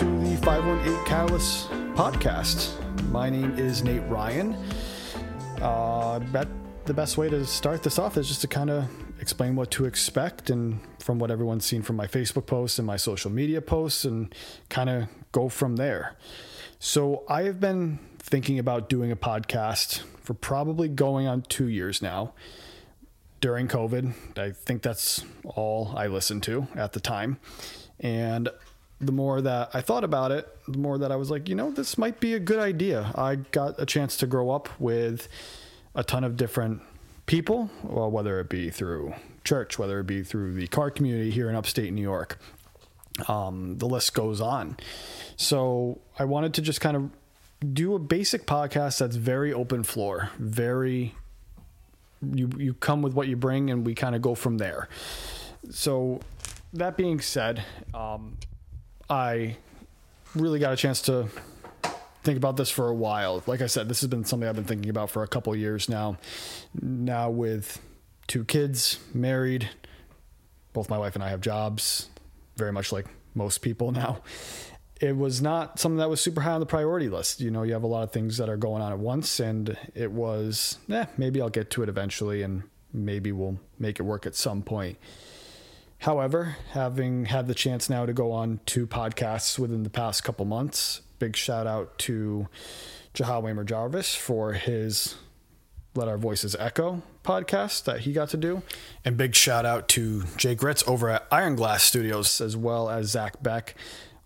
518 Catalyst podcast. My name is Nate Ryan. Uh, bet the best way to start this off is just to kind of explain what to expect and from what everyone's seen from my Facebook posts and my social media posts and kind of go from there. So I have been thinking about doing a podcast for probably going on two years now during COVID. I think that's all I listened to at the time. And the more that I thought about it, the more that I was like, you know, this might be a good idea. I got a chance to grow up with a ton of different people, well, whether it be through church, whether it be through the car community here in upstate New York. Um, the list goes on. So I wanted to just kind of do a basic podcast that's very open floor, very you you come with what you bring, and we kind of go from there. So that being said, um, I really got a chance to think about this for a while. Like I said, this has been something I've been thinking about for a couple years now. Now with two kids, married, both my wife and I have jobs, very much like most people now. It was not something that was super high on the priority list. You know, you have a lot of things that are going on at once, and it was, eh, maybe I'll get to it eventually, and maybe we'll make it work at some point. However, having had the chance now to go on two podcasts within the past couple months, big shout out to Jahal Wamer Jarvis for his Let Our Voices Echo podcast that he got to do. And big shout out to Jake Ritz over at Iron Glass Studios, as well as Zach Beck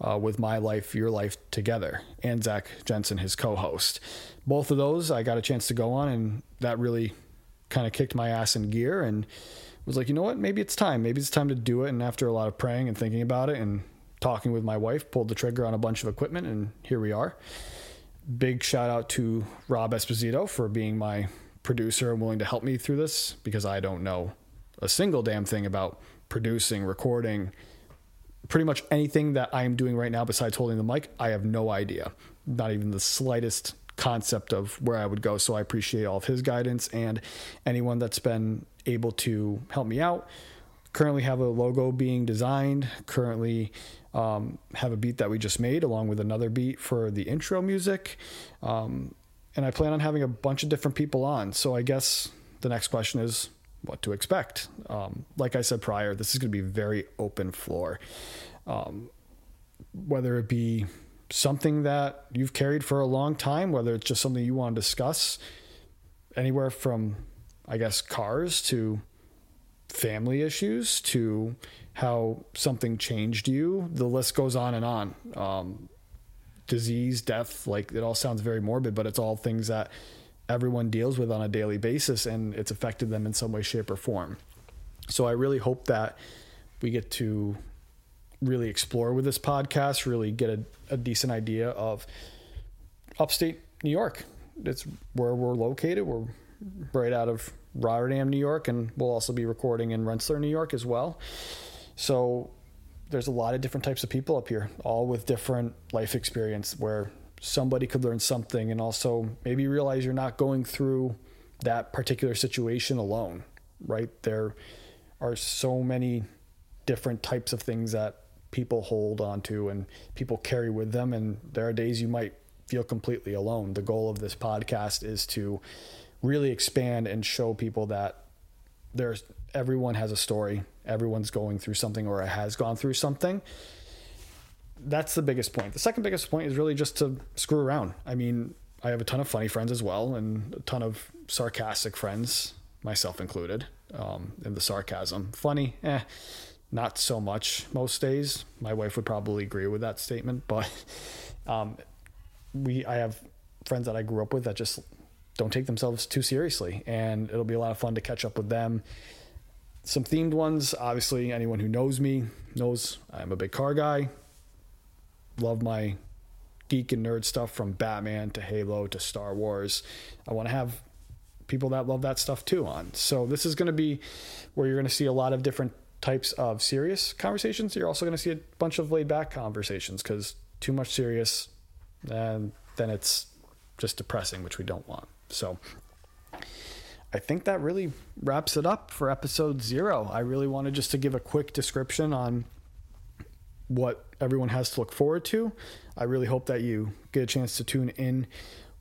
uh, with My Life, Your Life Together, and Zach Jensen, his co host. Both of those I got a chance to go on, and that really kind of kicked my ass in gear and was like, you know what, maybe it's time. Maybe it's time to do it. And after a lot of praying and thinking about it and talking with my wife, pulled the trigger on a bunch of equipment, and here we are. Big shout out to Rob Esposito for being my producer and willing to help me through this because I don't know a single damn thing about producing, recording, pretty much anything that I am doing right now besides holding the mic, I have no idea. Not even the slightest concept of where I would go. So I appreciate all of his guidance and anyone that's been able to help me out. Currently have a logo being designed. Currently um, have a beat that we just made along with another beat for the intro music. Um, and I plan on having a bunch of different people on. So I guess the next question is what to expect. Um, like I said prior, this is going to be very open floor. Um, whether it be something that you've carried for a long time, whether it's just something you want to discuss, anywhere from, I guess, cars to family issues to how something changed you. The list goes on and on. Um, disease, death, like it all sounds very morbid, but it's all things that everyone deals with on a daily basis and it's affected them in some way, shape, or form. So I really hope that we get to really explore with this podcast, really get a, a decent idea of upstate New York. It's where we're located. We're right out of Rotterdam, New York, and we'll also be recording in Rensselaer, New York as well. So there's a lot of different types of people up here, all with different life experience where somebody could learn something and also maybe realize you're not going through that particular situation alone, right? There are so many different types of things that people hold on to and people carry with them. And there are days you might feel completely alone. The goal of this podcast is to really expand and show people that there's everyone has a story, everyone's going through something or has gone through something. That's the biggest point. The second biggest point is really just to screw around. I mean, I have a ton of funny friends as well, and a ton of sarcastic friends, myself included. Um, and the sarcasm, funny, eh, not so much most days. My wife would probably agree with that statement, but um, we I have friends that I grew up with that just don't take themselves too seriously, and it'll be a lot of fun to catch up with them. Some themed ones, obviously, anyone who knows me knows I'm a big car guy. Love my geek and nerd stuff from Batman to Halo to Star Wars. I want to have people that love that stuff too on. So this is going to be where you're going to see a lot of different types of serious conversations. You're also going to see a bunch of laid back conversations because too much serious, and then it's just depressing, which we don't want. So I think that really wraps it up for episode zero. I really wanted just to give a quick description on what everyone has to look forward to. I really hope that you get a chance to tune in.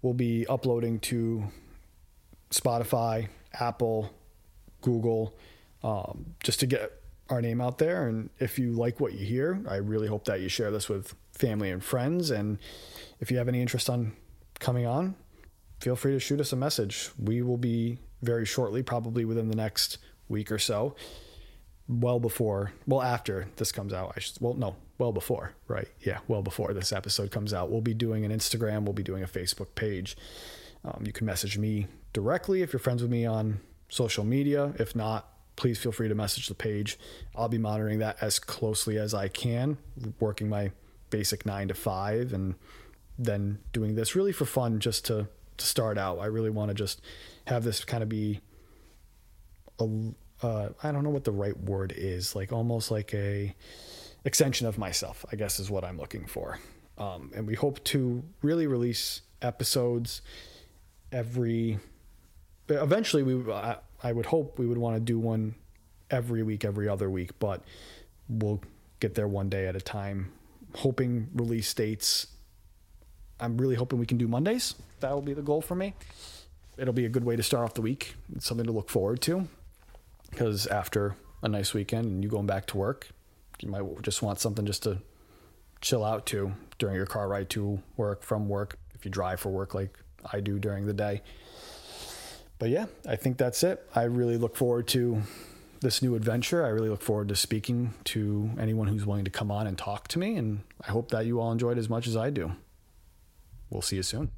We'll be uploading to Spotify, Apple, Google, um, just to get our name out there. And if you like what you hear, I really hope that you share this with family and friends. And if you have any interest on coming on, feel free to shoot us a message. We will be very shortly, probably within the next week or so, well before, well, after this comes out. I should, well, no, well before, right? Yeah, well before this episode comes out. We'll be doing an Instagram, we'll be doing a Facebook page. Um, you can message me directly if you're friends with me on social media. If not, please feel free to message the page. I'll be monitoring that as closely as I can, working my basic nine to five and then doing this really for fun just to to start out. I really want to just have this kind of be a uh, I don't know what the right word is, like almost like a extension of myself, I guess is what I'm looking for. Um, and we hope to really release episodes every. Eventually, we I, I would hope we would want to do one every week, every other week, but we'll get there one day at a time. Hoping release dates. I'm really hoping we can do Mondays. That will be the goal for me. It'll be a good way to start off the week. It's something to look forward to. Because after a nice weekend and you going back to work, you might just want something just to chill out to during your car ride to work, from work, if you drive for work like I do during the day. But yeah, I think that's it. I really look forward to this new adventure. I really look forward to speaking to anyone who's willing to come on and talk to me. And I hope that you all enjoyed as much as I do. We'll see you soon.